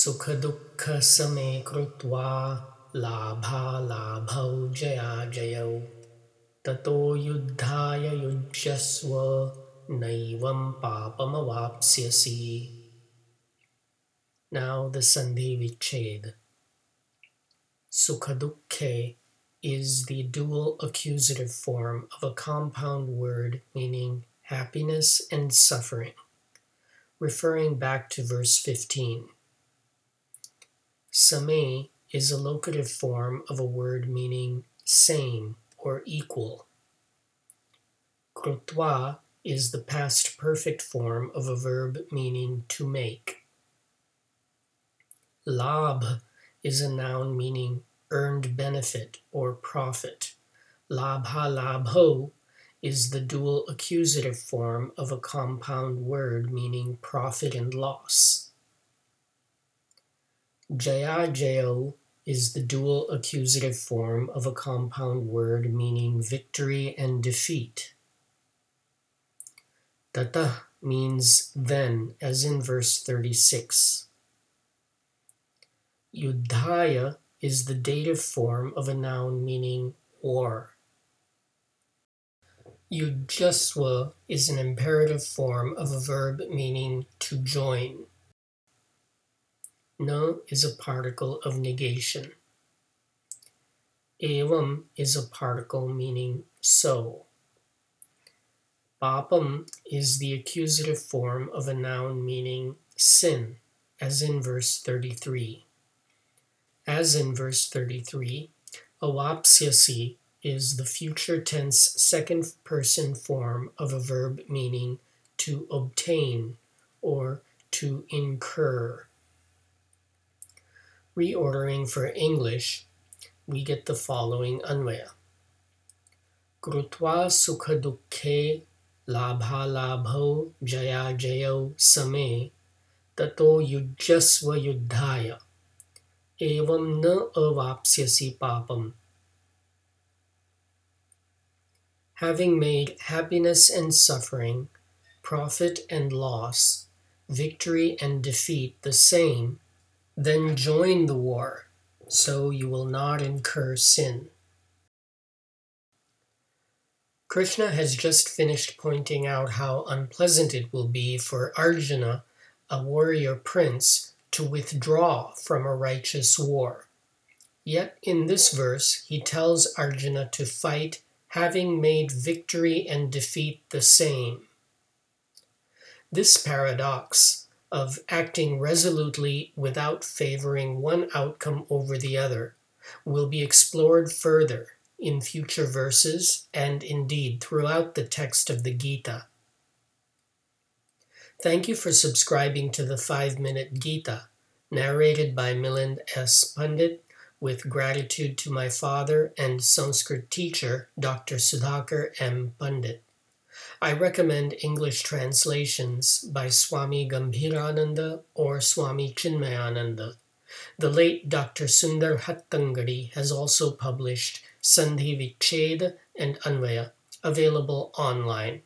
सुखदुःखसमे कृत्वा लाभालाभौ जयाजयौ ततो युद्धाय युज्यस्व नैवं papamavapsyasi. Now the Sandhi Vichhed. Sukhadukhe is the dual accusative form of a compound word meaning happiness and suffering, referring back to verse 15. Same is a locative form of a word meaning same or equal. Krutwa is the past perfect form of a verb meaning to make. Lab is a noun meaning earned benefit or profit. Labha labho is the dual accusative form of a compound word meaning profit and loss. Jaya Jayo is the dual accusative form of a compound word meaning victory and defeat. Tata means then, as in verse 36. Yudhaya is the dative form of a noun meaning war. Yujaswa is an imperative form of a verb meaning to join. Na is a particle of negation. Evam is a particle meaning so. Papam is the accusative form of a noun meaning sin, as in verse 33. As in verse 33, awapsyasi is the future tense second person form of a verb meaning to obtain or to incur. Reordering for English, we get the following anvaya. Krutva labha labho jaya jayo same tato yujyasva yuddhaya evam na avapsyasi papam. Having made happiness and suffering, profit and loss, victory and defeat the same, then join the war, so you will not incur sin. Krishna has just finished pointing out how unpleasant it will be for Arjuna, a warrior prince, to withdraw from a righteous war. Yet in this verse, he tells Arjuna to fight, having made victory and defeat the same. This paradox of acting resolutely without favoring one outcome over the other will be explored further in future verses and indeed throughout the text of the Gita. Thank you for subscribing to the 5 Minute Gita, narrated by Milind S. Pandit, with gratitude to my father and Sanskrit teacher, Dr. Sudhakar M. Pandit. I recommend English translations by Swami Gambhirananda or Swami Chinmayananda. The late Dr. Sundar Hattangadi has also published Sandhi Vicheda and Anvaya, available online.